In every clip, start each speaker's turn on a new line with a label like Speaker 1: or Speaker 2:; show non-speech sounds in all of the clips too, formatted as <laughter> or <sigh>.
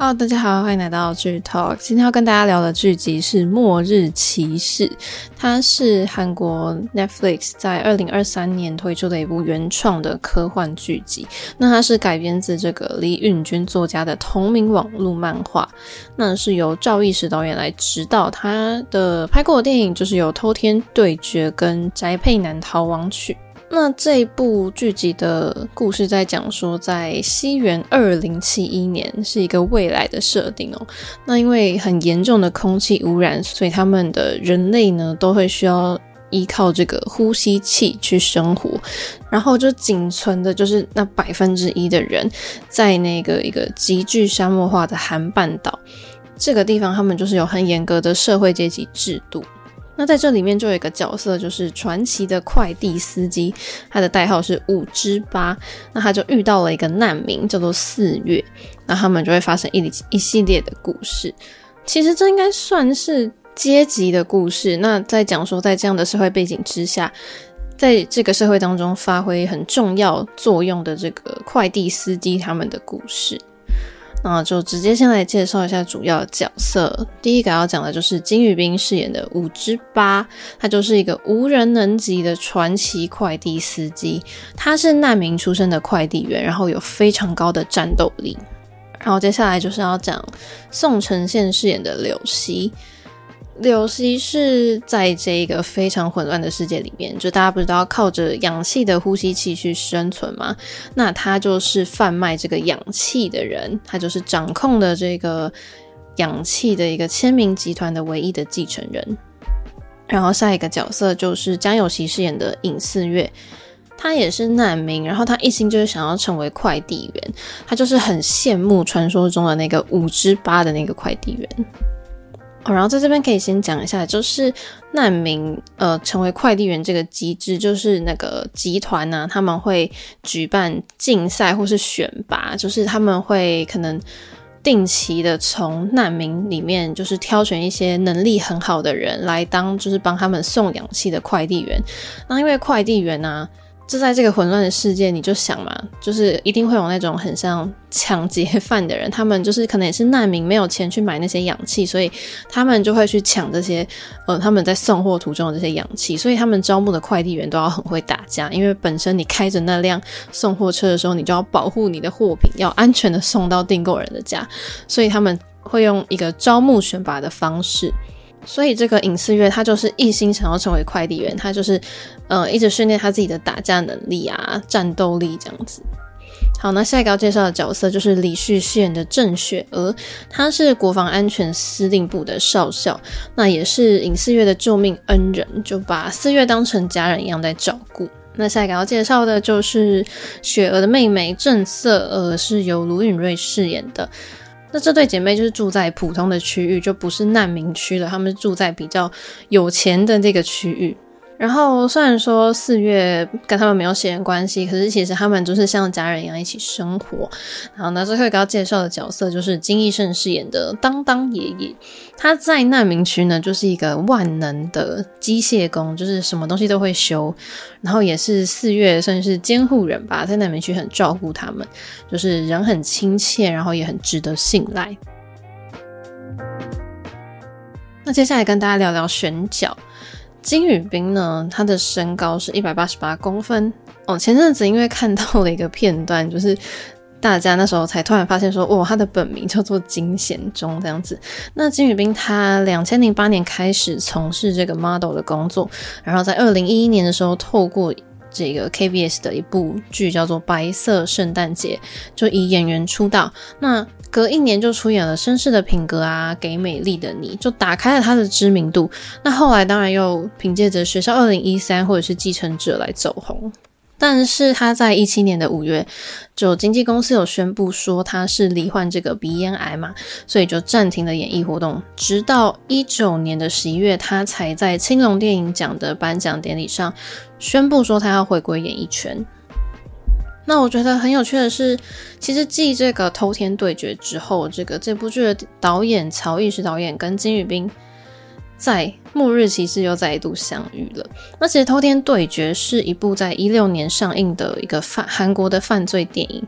Speaker 1: 好大家好，欢迎来到剧 Talk。今天要跟大家聊的剧集是《末日骑士》，它是韩国 Netflix 在二零二三年推出的一部原创的科幻剧集。那它是改编自这个李允君作家的同名网络漫画。那是由赵奕石导演来执导，他的拍过的电影就是有《偷天对决》跟《宅配男逃亡曲》。那这部剧集的故事在讲说，在西元二零七一年是一个未来的设定哦。那因为很严重的空气污染，所以他们的人类呢都会需要依靠这个呼吸器去生活。然后就仅存的就是那百分之一的人，在那个一个极具沙漠化的韩半岛这个地方，他们就是有很严格的社会阶级制度。那在这里面就有一个角色，就是传奇的快递司机，他的代号是五之八。那他就遇到了一个难民，叫做四月。那他们就会发生一一系列的故事。其实这应该算是阶级的故事。那在讲说，在这样的社会背景之下，在这个社会当中发挥很重要作用的这个快递司机他们的故事。那就直接先来介绍一下主要角色。第一个要讲的就是金宇彬饰演的五之八，他就是一个无人能及的传奇快递司机。他是难民出身的快递员，然后有非常高的战斗力。然后接下来就是要讲宋承宪饰演的柳熙。柳熙是在这个非常混乱的世界里面，就大家不是都要靠着氧气的呼吸器去生存吗？那他就是贩卖这个氧气的人，他就是掌控的这个氧气的一个千名集团的唯一的继承人。然后下一个角色就是江有希饰演的尹四月，他也是难民，然后他一心就是想要成为快递员，他就是很羡慕传说中的那个五之八的那个快递员。然后在这边可以先讲一下，就是难民呃成为快递员这个机制，就是那个集团呢、他们会举办竞赛或是选拔，就是他们会可能定期的从难民里面就是挑选一些能力很好的人来当，就是帮他们送氧气的快递员。那因为快递员呢、啊。就在这个混乱的世界，你就想嘛，就是一定会有那种很像抢劫犯的人，他们就是可能也是难民，没有钱去买那些氧气，所以他们就会去抢这些，呃，他们在送货途中的这些氧气，所以他们招募的快递员都要很会打架，因为本身你开着那辆送货车的时候，你就要保护你的货品，要安全的送到订购人的家，所以他们会用一个招募选拔的方式。所以这个尹四月他就是一心想要成为快递员，他就是呃一直训练他自己的打架能力啊、战斗力这样子。好，那下一个要介绍的角色就是李旭饰演的郑雪娥，他是国防安全司令部的少校，那也是尹四月的救命恩人，就把四月当成家人一样在照顾。那下一个要介绍的就是雪娥的妹妹郑瑟娥，是由卢允瑞饰演的。那这对姐妹就是住在普通的区域，就不是难民区了。她们住在比较有钱的这个区域。然后虽然说四月跟他们没有血缘关系，可是其实他们就是像家人一样一起生活。然后呢，最后一个要介绍的角色就是金义圣饰演的当当爷爷。他在难民区呢，就是一个万能的机械工，就是什么东西都会修。然后也是四月算是监护人吧，在难民区很照顾他们，就是人很亲切，然后也很值得信赖。那接下来跟大家聊聊选角。金宇彬呢，他的身高是一百八十八公分哦。前阵子因为看到了一个片段，<laughs> 就是大家那时候才突然发现说，哦，他的本名叫做金贤中这样子。那金宇彬他两千零八年开始从事这个 model 的工作，然后在二零一一年的时候，透过这个 KBS 的一部剧叫做《白色圣诞节》，就以演员出道。那隔一年就出演了《绅士的品格》啊，《给美丽的你》，就打开了他的知名度。那后来当然又凭借着《学校二零一三》或者是《继承者》来走红。但是他在一七年的五月，就经纪公司有宣布说他是罹患这个鼻咽癌嘛，所以就暂停了演艺活动。直到一九年的十一月，他才在青龙电影奖的颁奖典礼上宣布说他要回归演艺圈。那我觉得很有趣的是，其实继这个《偷天对决》之后，这个这部剧的导演曹奕时导演跟金宇彬在《末日骑士》又再一度相遇了。那其实《偷天对决》是一部在一六年上映的一个犯韩国的犯罪电影。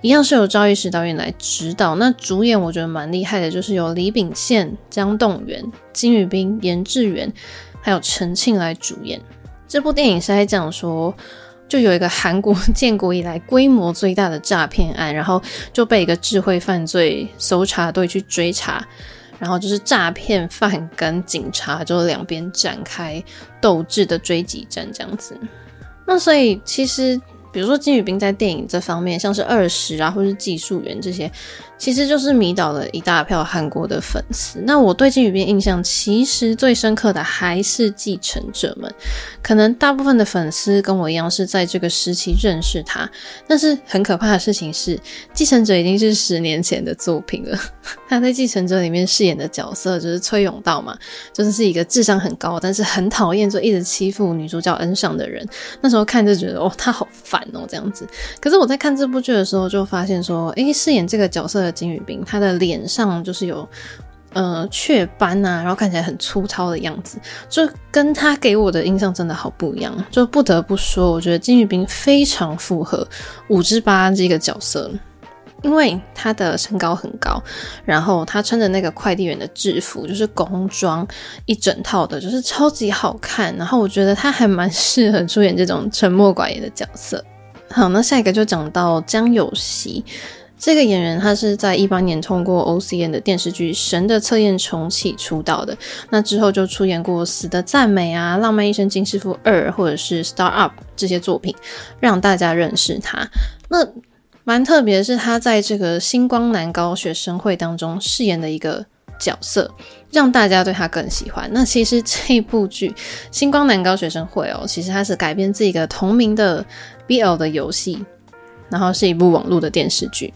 Speaker 1: 一样是由赵逸时导演来指导。那主演我觉得蛮厉害的，就是由李秉宪、姜栋元、金宇彬、严志源，还有陈庆来主演。这部电影是在讲说，就有一个韩国建国以来规模最大的诈骗案，然后就被一个智慧犯罪搜查队去追查，然后就是诈骗犯跟警察就两边展开斗智的追击战这样子。那所以其实。比如说金宇彬在电影这方面，像是二十啊，或是技术员这些，其实就是迷倒了一大票韩国的粉丝。那我对金宇彬印象其实最深刻的还是继承者们，可能大部分的粉丝跟我一样是在这个时期认识他，但是很可怕的事情是，继承者已经是十年前的作品了。<laughs> 他在继承者里面饰演的角色就是崔永道嘛，就是是一个智商很高，但是很讨厌就一直欺负女主角恩尚的人。那时候看就觉得哦，他好烦哦，这样子。可是我在看这部剧的时候就发现说，诶，饰演这个角色金宇彬，他的脸上就是有呃雀斑啊，然后看起来很粗糙的样子，就跟他给我的印象真的好不一样。就不得不说，我觉得金宇彬非常符合五之八这个角色。因为他的身高很高，然后他穿着那个快递员的制服，就是工装一整套的，就是超级好看。然后我觉得他还蛮适合出演这种沉默寡言的角色。好，那下一个就讲到江有希这个演员，他是在一八年通过 OCN 的电视剧《神的测验》重启出道的。那之后就出演过《死的赞美》啊，《浪漫医生金师傅二》或者是《Star Up》这些作品，让大家认识他。那蛮特别的是，他在这个星光男高学生会当中饰演的一个角色，让大家对他更喜欢。那其实这部剧《星光男高学生会》哦，其实它是改编自一个同名的 BL 的游戏，然后是一部网络的电视剧。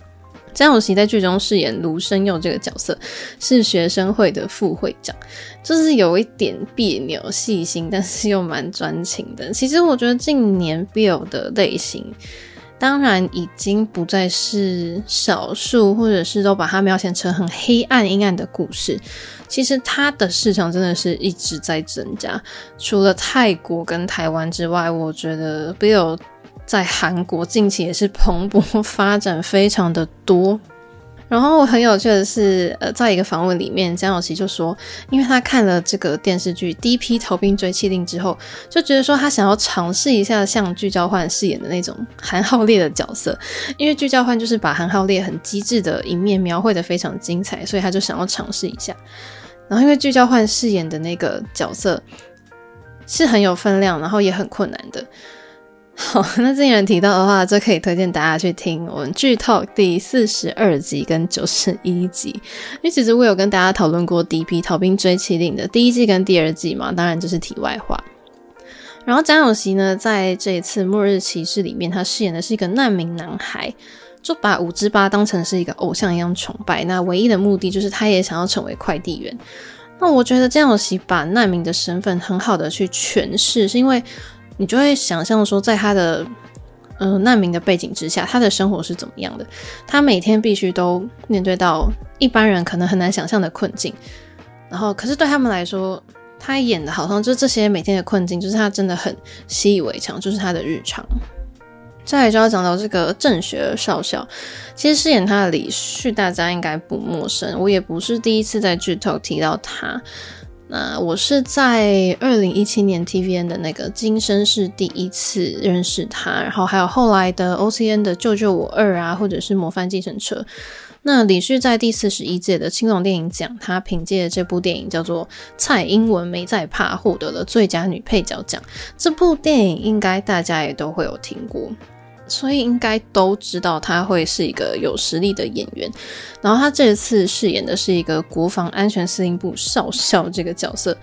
Speaker 1: 江有希在剧中饰演卢生佑这个角色，是学生会的副会长，就是有一点别扭、细心，但是又蛮专情的。其实我觉得近年 Bill 的类型。当然已经不再是少数，或者是都把它描写成很黑暗阴暗的故事。其实它的市场真的是一直在增加。除了泰国跟台湾之外，我觉得 Bill 在韩国近期也是蓬勃发展，非常的多。然后很有趣的是，呃，在一个访问里面，江有希就说，因为他看了这个电视剧《第一批逃兵追缉令》之后，就觉得说他想要尝试一下像具交换饰演的那种韩浩烈的角色，因为具交换就是把韩浩烈很机智的一面描绘得非常精彩，所以他就想要尝试一下。然后因为具交换饰演的那个角色是很有分量，然后也很困难的。好，那既然提到的话，就可以推荐大家去听我们剧透第四十二集跟九十一集，因为其实我有跟大家讨论过《第一批逃兵追缉令》的第一季跟第二季嘛，当然这是题外话。然后江有希呢，在这一次《末日骑士》里面，他饰演的是一个难民男孩，就把五之八当成是一个偶像一样崇拜。那唯一的目的就是他也想要成为快递员。那我觉得江有希把难民的身份很好的去诠释，是因为。你就会想象说，在他的嗯、呃、难民的背景之下，他的生活是怎么样的？他每天必须都面对到一般人可能很难想象的困境，然后可是对他们来说，他演的好像就这些每天的困境，就是他真的很习以为常，就是他的日常。再来就要讲到这个郑学少校，其实饰演他的李旭，大家应该不陌生，我也不是第一次在剧透提到他。那我是在二零一七年 TVN 的那个《今生》是第一次认识他，然后还有后来的 OCN 的《救救我二》啊，或者是《模范计程车》。那李旭在第四十一届的青龙电影奖，他凭借这部电影叫做《蔡英文没在怕》，获得了最佳女配角奖。这部电影应该大家也都会有听过。所以应该都知道他会是一个有实力的演员，然后他这次饰演的是一个国防安全司令部少校这个角色，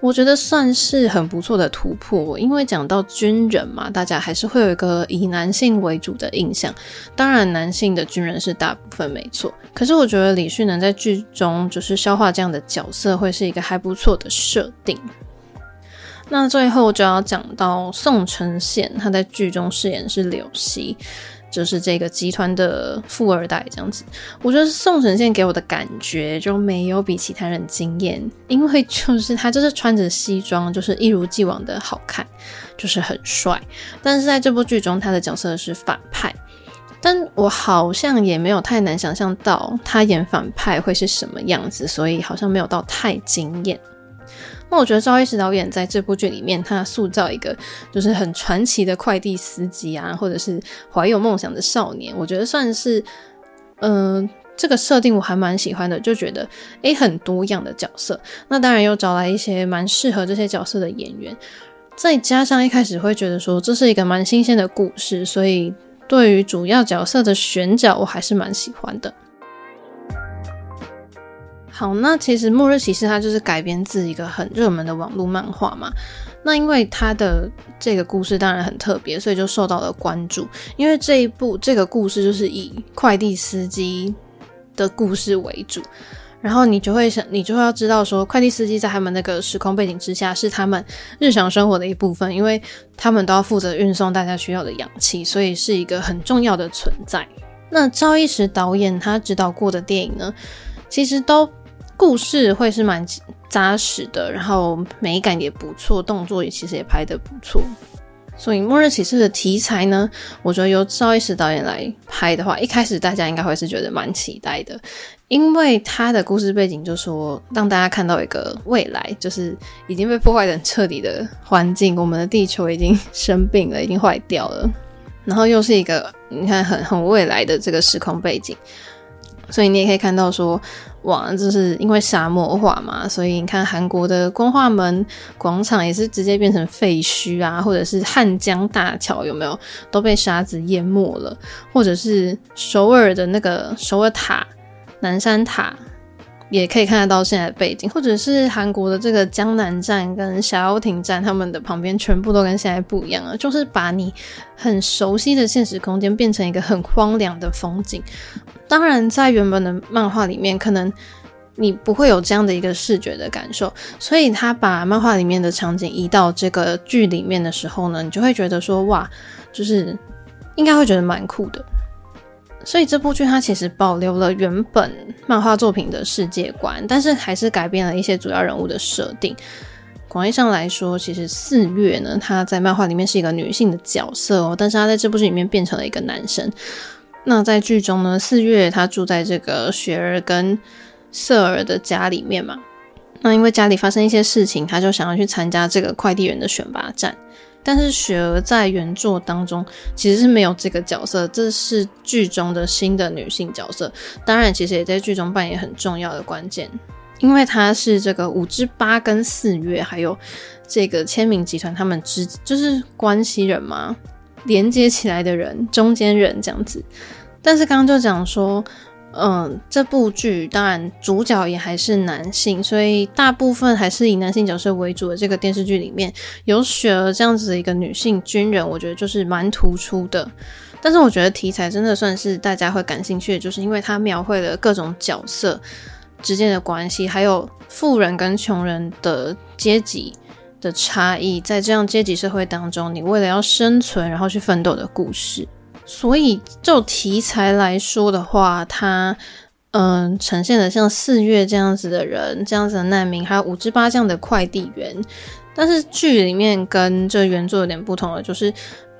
Speaker 1: 我觉得算是很不错的突破。因为讲到军人嘛，大家还是会有一个以男性为主的印象，当然男性的军人是大部分没错，可是我觉得李旭能在剧中就是消化这样的角色，会是一个还不错的设定。那最后就要讲到宋承宪，他在剧中饰演是柳熙，就是这个集团的富二代这样子。我觉得宋承宪给我的感觉就没有比其他人惊艳，因为就是他就是穿着西装，就是一如既往的好看，就是很帅。但是在这部剧中，他的角色是反派。但我好像也没有太难想象到他演反派会是什么样子，所以好像没有到太惊艳。那我觉得赵一石导演在这部剧里面，他塑造一个就是很传奇的快递司机啊，或者是怀有梦想的少年，我觉得算是，嗯、这个设定我还蛮喜欢的，就觉得诶，很多样的角色。那当然又找来一些蛮适合这些角色的演员，再加上一开始会觉得说这是一个蛮新鲜的故事，所以。对于主要角色的选角，我还是蛮喜欢的。好，那其实《末日骑士》它就是改编自一个很热门的网络漫画嘛。那因为它的这个故事当然很特别，所以就受到了关注。因为这一部这个故事就是以快递司机的故事为主。然后你就会想，你就会要知道说，快递司机在他们那个时空背景之下，是他们日常生活的一部分，因为他们都要负责运送大家需要的氧气，所以是一个很重要的存在。那赵一石导演他指导过的电影呢，其实都故事会是蛮扎实的，然后美感也不错，动作也其实也拍得不错。所以《末日骑士》的题材呢，我觉得由赵一石导演来拍的话，一开始大家应该会是觉得蛮期待的，因为他的故事背景就说让大家看到一个未来，就是已经被破坏得很彻底的环境，我们的地球已经生病了，已经坏掉了，然后又是一个你看很很未来的这个时空背景，所以你也可以看到说。往，就是因为沙漠化嘛，所以你看韩国的光化门广场也是直接变成废墟啊，或者是汉江大桥有没有都被沙子淹没了，或者是首尔的那个首尔塔、南山塔。也可以看得到现在的背景，或者是韩国的这个江南站跟小妖亭站，他们的旁边全部都跟现在不一样了，就是把你很熟悉的现实空间变成一个很荒凉的风景。当然，在原本的漫画里面，可能你不会有这样的一个视觉的感受，所以他把漫画里面的场景移到这个剧里面的时候呢，你就会觉得说，哇，就是应该会觉得蛮酷的。所以这部剧它其实保留了原本漫画作品的世界观，但是还是改变了一些主要人物的设定。广义上来说，其实四月呢，他在漫画里面是一个女性的角色哦，但是他在这部剧里面变成了一个男生。那在剧中呢，四月他住在这个雪儿跟瑟儿的家里面嘛。那因为家里发生一些事情，他就想要去参加这个快递员的选拔战。但是雪儿在原作当中其实是没有这个角色，这是剧中的新的女性角色。当然，其实也在剧中扮演很重要的关键，因为她是这个五之八跟四月还有这个千明集团他们之就是关系人嘛，连接起来的人，中间人这样子。但是刚刚就讲说。嗯，这部剧当然主角也还是男性，所以大部分还是以男性角色为主的这个电视剧里面有雪儿这样子的一个女性军人，我觉得就是蛮突出的。但是我觉得题材真的算是大家会感兴趣的，就是因为它描绘了各种角色之间的关系，还有富人跟穷人的阶级的差异，在这样阶级社会当中，你为了要生存，然后去奋斗的故事。所以就题材来说的话，它嗯呈现的像四月这样子的人，这样子的难民，还有五之八这样的快递员。但是剧里面跟这原作有点不同的，就是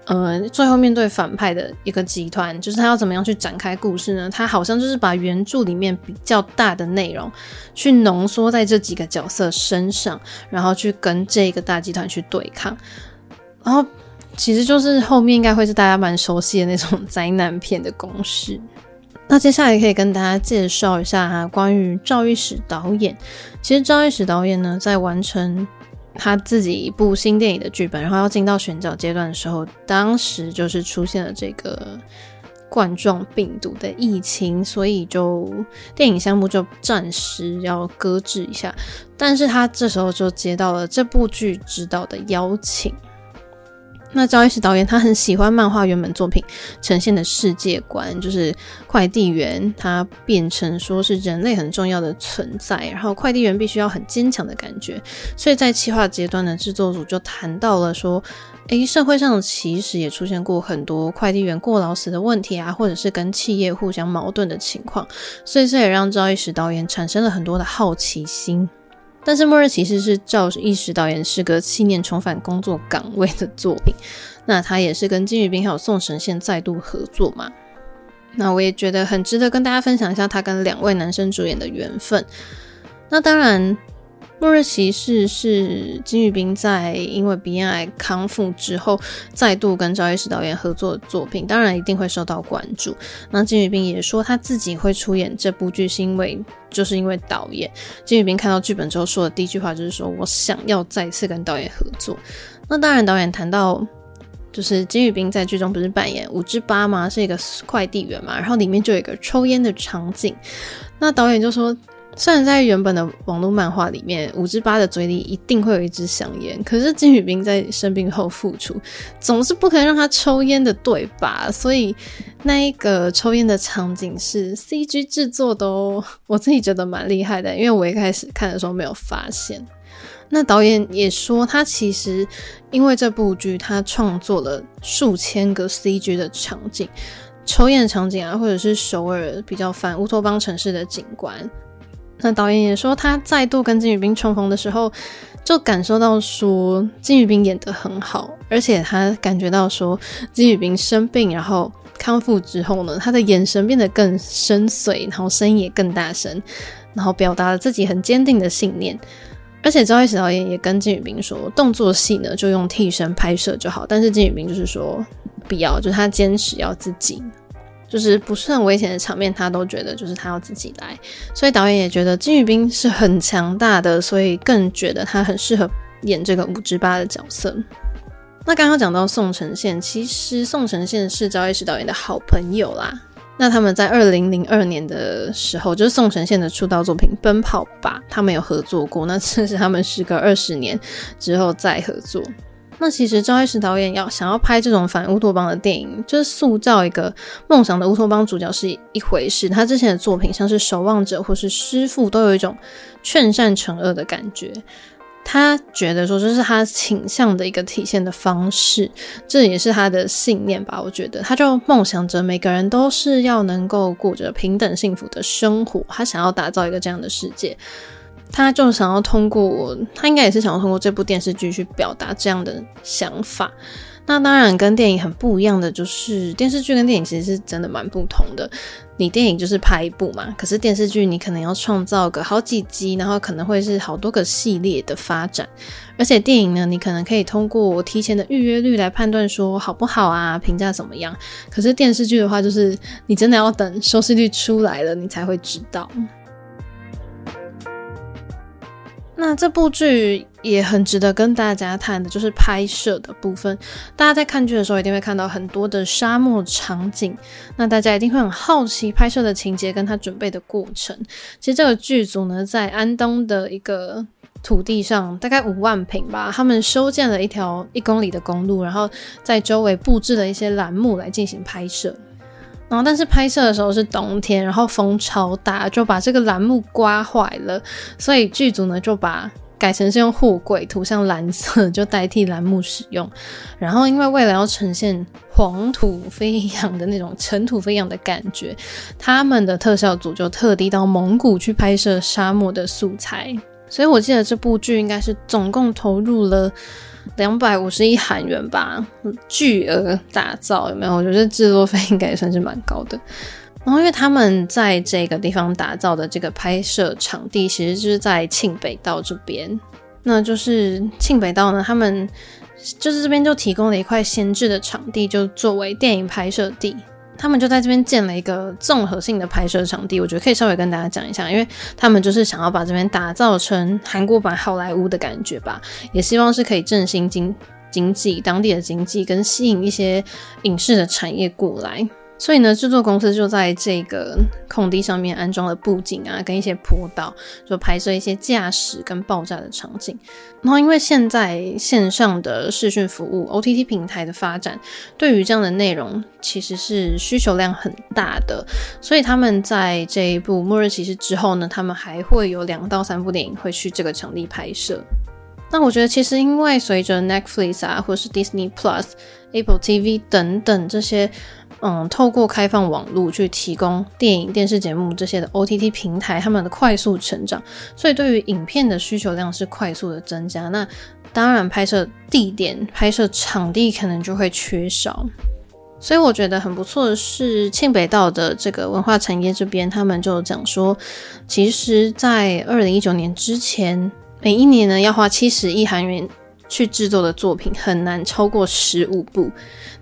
Speaker 1: 嗯最后面对反派的一个集团，就是他要怎么样去展开故事呢？他好像就是把原著里面比较大的内容去浓缩在这几个角色身上，然后去跟这个大集团去对抗，然后。其实就是后面应该会是大家蛮熟悉的那种 <laughs> 灾难片的公式。那接下来可以跟大家介绍一下哈，关于赵玉史导演。其实赵玉史导演呢，在完成他自己一部新电影的剧本，然后要进到选角阶段的时候，当时就是出现了这个冠状病毒的疫情，所以就电影项目就暂时要搁置一下。但是他这时候就接到了这部剧指导的邀请。那赵一石导演他很喜欢漫画原本作品呈现的世界观，就是快递员他变成说是人类很重要的存在，然后快递员必须要很坚强的感觉，所以在企划阶段的制作组就谈到了说，诶，社会上其实也出现过很多快递员过劳死的问题啊，或者是跟企业互相矛盾的情况，所以这也让赵一石导演产生了很多的好奇心。但是《末日骑士》是赵一石导演时隔七年重返工作岗位的作品，那他也是跟金宇彬还有宋承宪再度合作嘛。那我也觉得很值得跟大家分享一下他跟两位男生主演的缘分。那当然。《末日骑士》是金宇彬在因为鼻咽癌康复之后，再度跟赵医师导演合作的作品，当然一定会受到关注。那金宇彬也说他自己会出演这部剧，是因为就是因为导演。金宇彬看到剧本之后说的第一句话就是说：“我想要再次跟导演合作。”那当然，导演谈到就是金宇彬在剧中不是扮演五之八吗？是一个快递员嘛，然后里面就有一个抽烟的场景，那导演就说。虽然在原本的网络漫画里面，五之八的嘴里一定会有一支香烟，可是金宇彬在生病后复出，总是不可能让他抽烟的，对吧？<laughs> 所以那一个抽烟的场景是 CG 制作的哦，我自己觉得蛮厉害的，因为我一开始看的时候没有发现。那导演也说，他其实因为这部剧，他创作了数千个 CG 的场景，抽烟的场景啊，或者是首尔比较反乌托邦城市的景观。那导演也说，他再度跟金宇彬重逢的时候，就感受到说金宇彬演得很好，而且他感觉到说金宇彬生病然后康复之后呢，他的眼神变得更深邃，然后声音也更大声，然后表达了自己很坚定的信念。而且赵奕时导演也跟金宇彬说，动作戏呢就用替身拍摄就好，但是金宇彬就是说不要，就是他坚持要自己。就是不是很危险的场面，他都觉得就是他要自己来，所以导演也觉得金宇彬是很强大的，所以更觉得他很适合演这个五之八的角色。那刚刚讲到宋承宪，其实宋承宪是赵奕时导演的好朋友啦。那他们在二零零二年的时候，就是宋承宪的出道作品《奔跑吧》，他们有合作过。那这是他们时隔二十年之后再合作。那其实赵奕时导演要想要拍这种反乌托邦的电影，就是塑造一个梦想的乌托邦主角是一回事。他之前的作品像是《守望者》或是《师父》，都有一种劝善惩恶的感觉。他觉得说这是他倾向的一个体现的方式，这也是他的信念吧。我觉得他就梦想着每个人都是要能够过着平等幸福的生活，他想要打造一个这样的世界。他就想要通过，他应该也是想要通过这部电视剧去表达这样的想法。那当然跟电影很不一样的就是，电视剧跟电影其实是真的蛮不同的。你电影就是拍一部嘛，可是电视剧你可能要创造个好几集，然后可能会是好多个系列的发展。而且电影呢，你可能可以通过提前的预约率来判断说好不好啊，评价怎么样。可是电视剧的话，就是你真的要等收视率出来了，你才会知道。那这部剧也很值得跟大家谈的，就是拍摄的部分。大家在看剧的时候，一定会看到很多的沙漠场景。那大家一定会很好奇拍摄的情节跟他准备的过程。其实这个剧组呢，在安东的一个土地上，大概五万平吧，他们修建了一条一公里的公路，然后在周围布置了一些栏目来进行拍摄。然后，但是拍摄的时候是冬天，然后风超大，就把这个栏目刮坏了。所以剧组呢就把改成是用货柜涂上蓝色，就代替栏目使用。然后，因为为了要呈现黄土飞扬的那种尘土飞扬的感觉，他们的特效组就特地到蒙古去拍摄沙漠的素材。所以我记得这部剧应该是总共投入了。两百五十亿韩元吧，巨额打造有没有？我觉得制作费应该也算是蛮高的。然后，因为他们在这个地方打造的这个拍摄场地，其实就是在庆北道这边。那就是庆北道呢，他们就是这边就提供了一块闲置的场地，就作为电影拍摄地。他们就在这边建了一个综合性的拍摄场地，我觉得可以稍微跟大家讲一下，因为他们就是想要把这边打造成韩国版好莱坞的感觉吧，也希望是可以振兴经经济、当地的经济，跟吸引一些影视的产业过来。所以呢，制作公司就在这个空地上面安装了布景啊，跟一些坡道，就拍摄一些驾驶跟爆炸的场景。然后，因为现在线上的视讯服务 OTT 平台的发展，对于这样的内容其实是需求量很大的。所以他们在这一部《末日骑士》之后呢，他们还会有两到三部电影会去这个场地拍摄。那我觉得，其实因为随着 Netflix 啊，或是 Disney Plus、Apple TV 等等这些。嗯，透过开放网络去提供电影、电视节目这些的 OTT 平台，他们的快速成长，所以对于影片的需求量是快速的增加。那当然，拍摄地点、拍摄场地可能就会缺少。所以我觉得很不错的是，庆北道的这个文化产业这边，他们就讲说，其实，在二零一九年之前，每一年呢要花七十亿韩元去制作的作品很难超过十五部，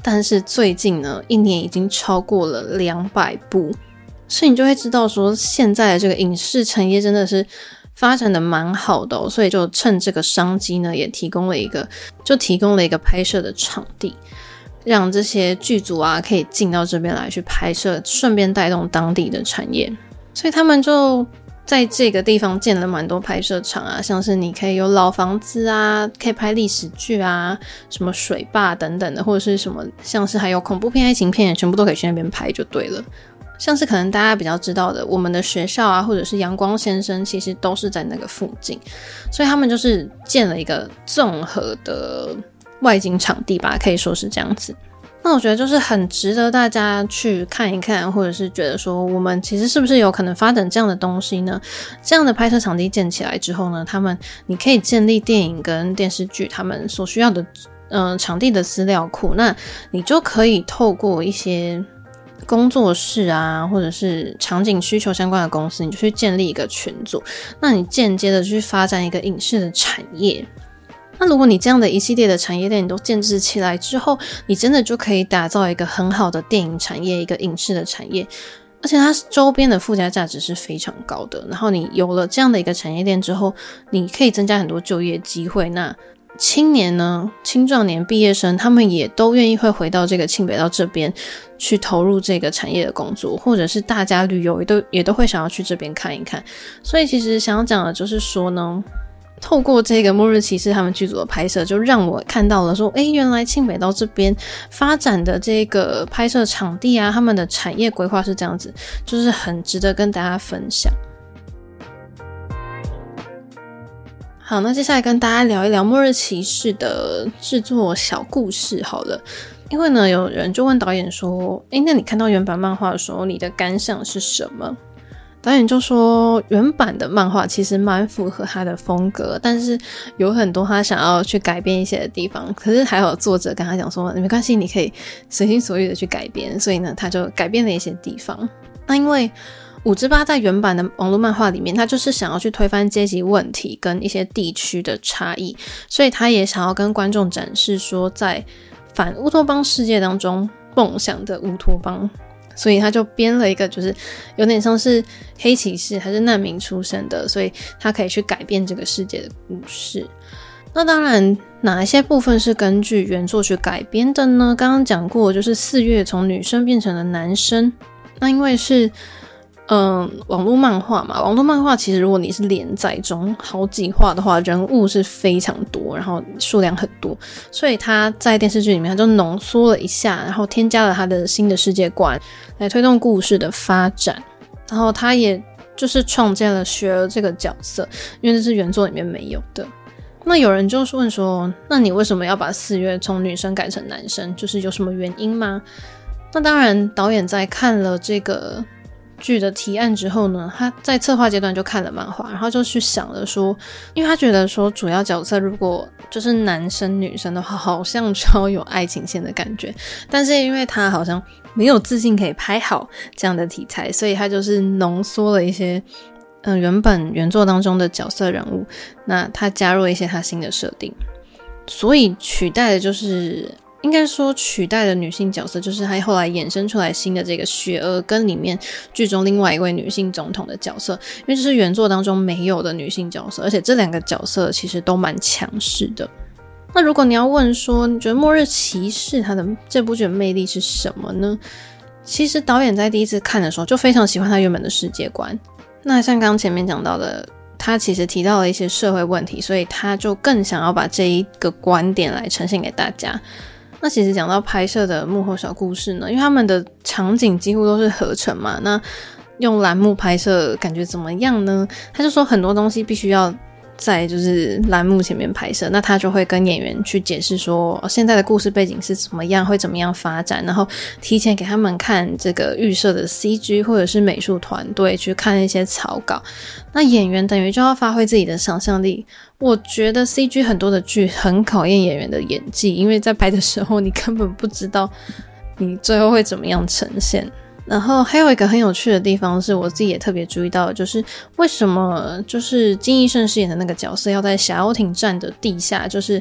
Speaker 1: 但是最近呢，一年已经超过了两百部，所以你就会知道说，现在的这个影视产业真的是发展的蛮好的哦，所以就趁这个商机呢，也提供了一个，就提供了一个拍摄的场地。让这些剧组啊可以进到这边来去拍摄，顺便带动当地的产业，所以他们就在这个地方建了蛮多拍摄场啊，像是你可以有老房子啊，可以拍历史剧啊，什么水坝等等的，或者是什么像是还有恐怖片、爱情片，全部都可以去那边拍就对了。像是可能大家比较知道的，我们的学校啊，或者是阳光先生，其实都是在那个附近，所以他们就是建了一个综合的。外景场地吧，可以说是这样子。那我觉得就是很值得大家去看一看，或者是觉得说，我们其实是不是有可能发展这样的东西呢？这样的拍摄场地建起来之后呢，他们你可以建立电影跟电视剧他们所需要的嗯、呃、场地的资料库，那你就可以透过一些工作室啊，或者是场景需求相关的公司，你就去建立一个群组，那你间接的去发展一个影视的产业。那如果你这样的一系列的产业链都建置起来之后，你真的就可以打造一个很好的电影产业，一个影视的产业，而且它周边的附加价值是非常高的。然后你有了这样的一个产业链之后，你可以增加很多就业机会。那青年呢，青壮年毕业生，他们也都愿意会回到这个庆北道这边去投入这个产业的工作，或者是大家旅游也都也都会想要去这边看一看。所以其实想要讲的就是说呢。透过这个《末日骑士》他们剧组的拍摄，就让我看到了说，诶，原来庆北道这边发展的这个拍摄场地啊，他们的产业规划是这样子，就是很值得跟大家分享。好，那接下来跟大家聊一聊《末日骑士》的制作小故事好了，因为呢，有人就问导演说，诶，那你看到原版漫画的时候，你的感想是什么？导演就说，原版的漫画其实蛮符合他的风格，但是有很多他想要去改变一些的地方。可是还有作者跟他讲说，没关系，你可以随心所欲的去改编。所以呢，他就改变了一些地方。那因为五之八在原版的网络漫画里面，他就是想要去推翻阶级问题跟一些地区的差异，所以他也想要跟观众展示说，在反乌托邦世界当中，梦想的乌托邦。所以他就编了一个，就是有点像是黑骑士还是难民出身的，所以他可以去改变这个世界的故事。那当然，哪一些部分是根据原作去改编的呢？刚刚讲过，就是四月从女生变成了男生。那因为是。嗯，网络漫画嘛，网络漫画其实如果你是连载中好几话的话，人物是非常多，然后数量很多，所以他在电视剧里面他就浓缩了一下，然后添加了他的新的世界观来推动故事的发展，然后他也就是创建了雪儿这个角色，因为这是原作里面没有的。那有人就是问说，那你为什么要把四月从女生改成男生？就是有什么原因吗？那当然，导演在看了这个。剧的提案之后呢，他在策划阶段就看了漫画，然后就去想了说，因为他觉得说主要角色如果就是男生女生的话，好像超有爱情线的感觉，但是因为他好像没有自信可以拍好这样的题材，所以他就是浓缩了一些嗯、原本原作当中的角色人物，那他加入了一些他新的设定，所以取代的就是。应该说取代的女性角色，就是他后来衍生出来新的这个雪儿，跟里面剧中另外一位女性总统的角色，因为这是原作当中没有的女性角色，而且这两个角色其实都蛮强势的。那如果你要问说，你觉得《末日骑士》他的这部剧的魅力是什么呢？其实导演在第一次看的时候就非常喜欢他原本的世界观。那像刚刚前面讲到的，他其实提到了一些社会问题，所以他就更想要把这一个观点来呈现给大家。那其实讲到拍摄的幕后小故事呢，因为他们的场景几乎都是合成嘛，那用栏目拍摄感觉怎么样呢？他就说很多东西必须要在就是栏目前面拍摄，那他就会跟演员去解释说现在的故事背景是怎么样，会怎么样发展，然后提前给他们看这个预设的 CG 或者是美术团队去看一些草稿，那演员等于就要发挥自己的想象力。我觉得 CG 很多的剧很考验演员的演技，因为在拍的时候你根本不知道你最后会怎么样呈现。然后还有一个很有趣的地方是，我自己也特别注意到，就是为什么就是金义圣饰演的那个角色要在狎鸥亭站的地下，就是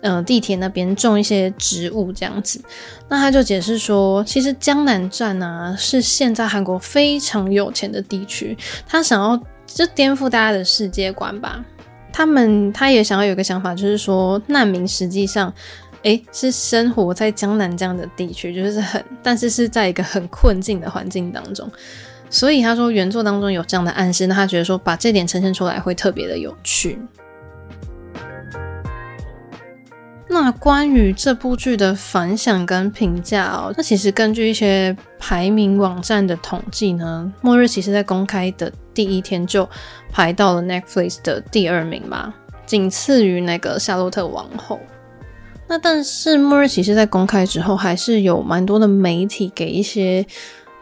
Speaker 1: 呃地铁那边种一些植物这样子。那他就解释说，其实江南站啊是现在韩国非常有钱的地区，他想要就颠覆大家的世界观吧。他们他也想要有个想法，就是说难民实际上。诶，是生活在江南这样的地区，就是很，但是是在一个很困境的环境当中，所以他说原作当中有这样的暗示，那他觉得说把这点呈现出来会特别的有趣。那关于这部剧的反响跟评价哦，那其实根据一些排名网站的统计呢，《末日骑士》在公开的第一天就排到了 Netflix 的第二名吧，仅次于那个《夏洛特王后》。那但是《末日骑士》在公开之后，还是有蛮多的媒体给一些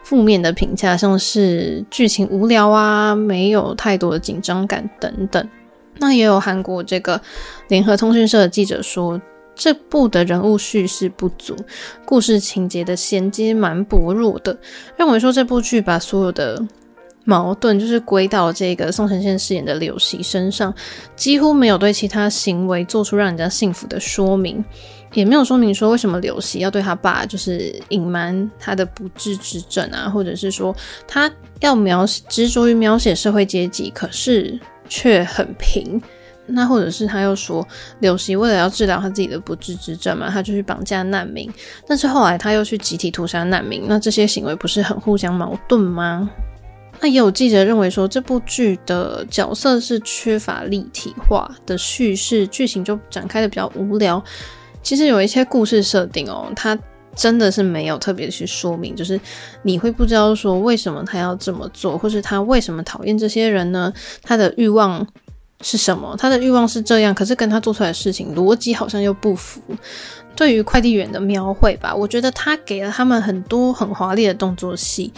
Speaker 1: 负面的评价，像是剧情无聊啊，没有太多的紧张感等等。那也有韩国这个联合通讯社的记者说，这部的人物叙事不足，故事情节的衔接蛮薄弱的，认为说这部剧把所有的矛盾就是归到这个宋承宪饰演的柳锡身上，几乎没有对其他行为做出让人家信服的说明，也没有说明说为什么柳锡要对他爸就是隐瞒他的不治之症啊，或者是说他要描执着于描写社会阶级，可是却很平。那或者是他又说柳锡为了要治疗他自己的不治之症嘛，他就去绑架难民，但是后来他又去集体屠杀难民，那这些行为不是很互相矛盾吗？那也有记者认为说，这部剧的角色是缺乏立体化的叙事，剧情就展开的比较无聊。其实有一些故事设定哦，它真的是没有特别去说明，就是你会不知道说为什么他要这么做，或是他为什么讨厌这些人呢？他的欲望是什么？他的欲望是这样，可是跟他做出来的事情逻辑好像又不符。对于快递员的描绘吧，我觉得他给了他们很多很华丽的动作戏。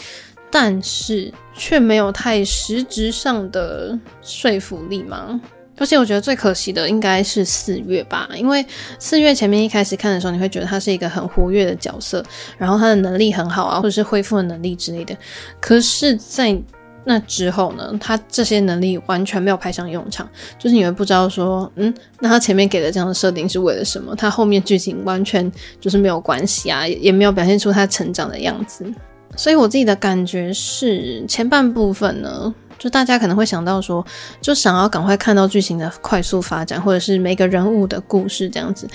Speaker 1: 但是却没有太实质上的说服力嘛。而且我觉得最可惜的应该是四月吧，因为四月前面一开始看的时候，你会觉得他是一个很活跃的角色，然后他的能力很好啊，或者是恢复的能力之类的。可是，在那之后呢，他这些能力完全没有派上用场，就是你会不知道说，嗯，那他前面给的这样的设定是为了什么？他后面剧情完全就是没有关系啊，也没有表现出他成长的样子。所以我自己的感觉是，前半部分呢，就大家可能会想到说，就想要赶快看到剧情的快速发展，或者是每个人物的故事这样子。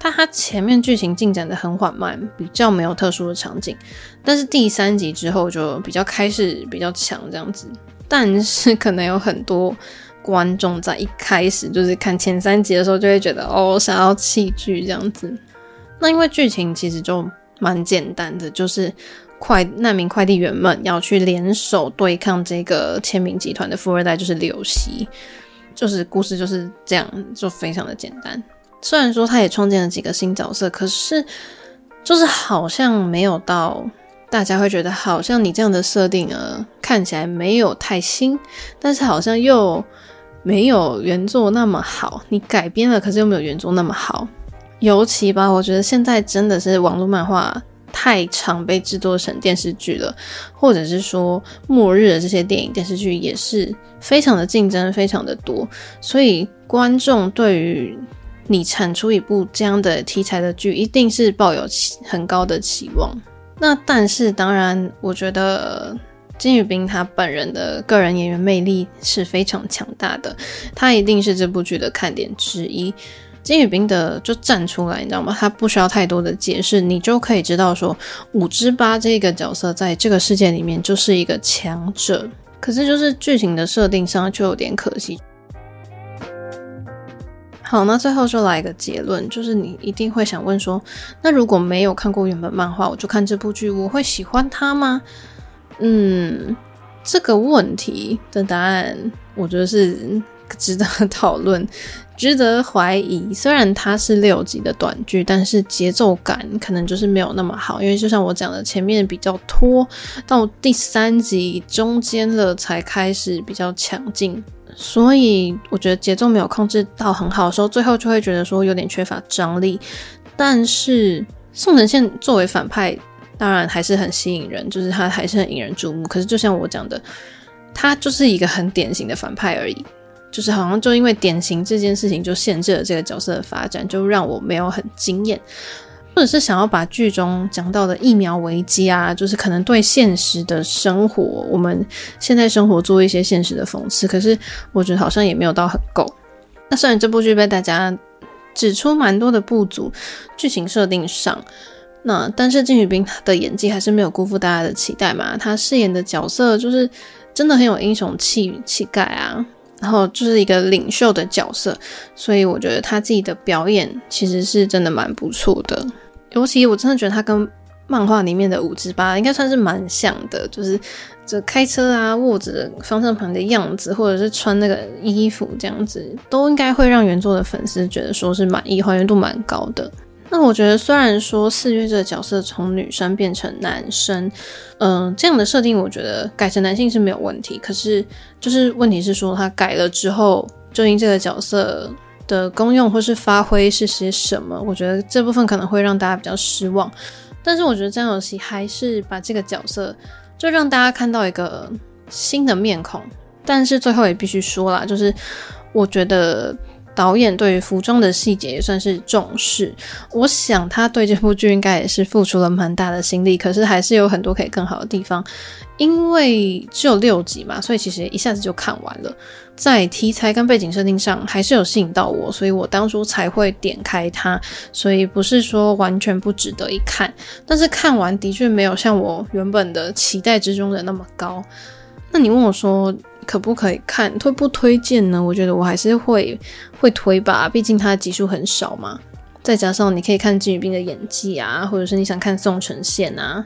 Speaker 1: 但它前面剧情进展得很缓慢，比较没有特殊的场景。但是第三集之后就比较开始比较强这样子。但是可能有很多观众在一开始就是看前三集的时候，就会觉得哦，想要弃剧这样子。那因为剧情其实就蛮简单的，就是。快难民快递员们要去联手对抗这个千名集团的富二代，就是柳锡，就是故事就是这样，就非常的简单。虽然说他也创建了几个新角色，可是就是好像没有到大家会觉得，好像你这样的设定啊，看起来没有太新，但是好像又没有原作那么好。你改编了，可是又没有原作那么好。尤其吧，我觉得现在真的是网络漫画。太常被制作成电视剧了，或者是说末日的这些电影电视剧也是非常的竞争，非常的多，所以观众对于你产出一部这样的题材的剧，一定是抱有很高的期望。那但是当然，我觉得金宇彬他本人的个人演员魅力是非常强大的，他一定是这部剧的看点之一。金宇彬的就站出来，你知道吗？他不需要太多的解释，你就可以知道说，五之八这个角色在这个世界里面就是一个强者。可是就是剧情的设定上就有点可惜。好，那最后就来一个结论，就是你一定会想问说，那如果没有看过原本漫画，我就看这部剧，我会喜欢它吗？嗯，这个问题的答案，我觉得是 <laughs> 值得讨论。值得怀疑，虽然它是六集的短剧，但是节奏感可能就是没有那么好。因为就像我讲的，前面比较拖，到第三集中间了才开始比较强劲，所以我觉得节奏没有控制到很好的时候，最后就会觉得说有点缺乏张力。但是宋承宪作为反派当然还是很吸引人，就是他还是很引人注目。可是就像我讲的，他就是一个很典型的反派而已，就是好像就因为典型这件事情就限制了这个角色的发展，就让我没有很惊艳。或者是想要把剧中讲到的疫苗危机啊，就是可能对现实的生活，我们现在生活做一些现实的讽刺，可是我觉得好像也没有到很够。那虽然这部剧被大家指出蛮多的不足，剧情设定上，那但是金宇彬的演技还是没有辜负大家的期待嘛。他饰演的角色就是真的很有英雄气气概啊，然后就是一个领袖的角色，所以我觉得他自己的表演其实是真的蛮不错的。尤其我真的觉得他跟漫画里面的五之八应该算是蛮像的，就是这开车啊、握着方向盘的样子，或者是穿那个衣服这样子，都应该会让原作的粉丝觉得说是满意，还原度蛮高的。那我觉得虽然说四月这个角色从女生变成男生，嗯、这样的设定我觉得改成男性是没有问题，可是就是问题是说他改了之后，究竟这个角色的功用或是发挥是些什么？我觉得这部分可能会让大家比较失望。但是我觉得这样游戏还是把这个角色就让大家看到一个新的面孔。但是最后也必须说啦，就是我觉得。导演对于服装的细节也算是重视，我想他对这部剧应该也是付出了蛮大的心力，可是还是有很多可以更好的地方。因为只有六集嘛，所以其实一下子就看完了。在题材跟背景设定上还是有吸引到我，所以我当初才会点开它。所以不是说完全不值得一看，但是看完的确没有像我原本的期待之中的那么高。那你问我说，可不可以看？推不推荐呢？我觉得我还是会会推吧，毕竟它的集数很少嘛。再加上你可以看金宇彬的演技啊，或者是你想看宋承宪啊。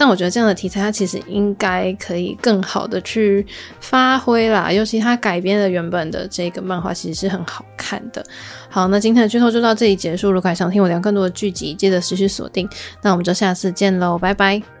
Speaker 1: 但我觉得这样的题材，它其实应该可以更好的去发挥啦。尤其它改编的原本的这个漫画，其实是很好看的。好，那今天的剧透就到这里结束。如果还想听我聊更多的剧集，记得持续锁定。那我们就下次见喽，拜拜。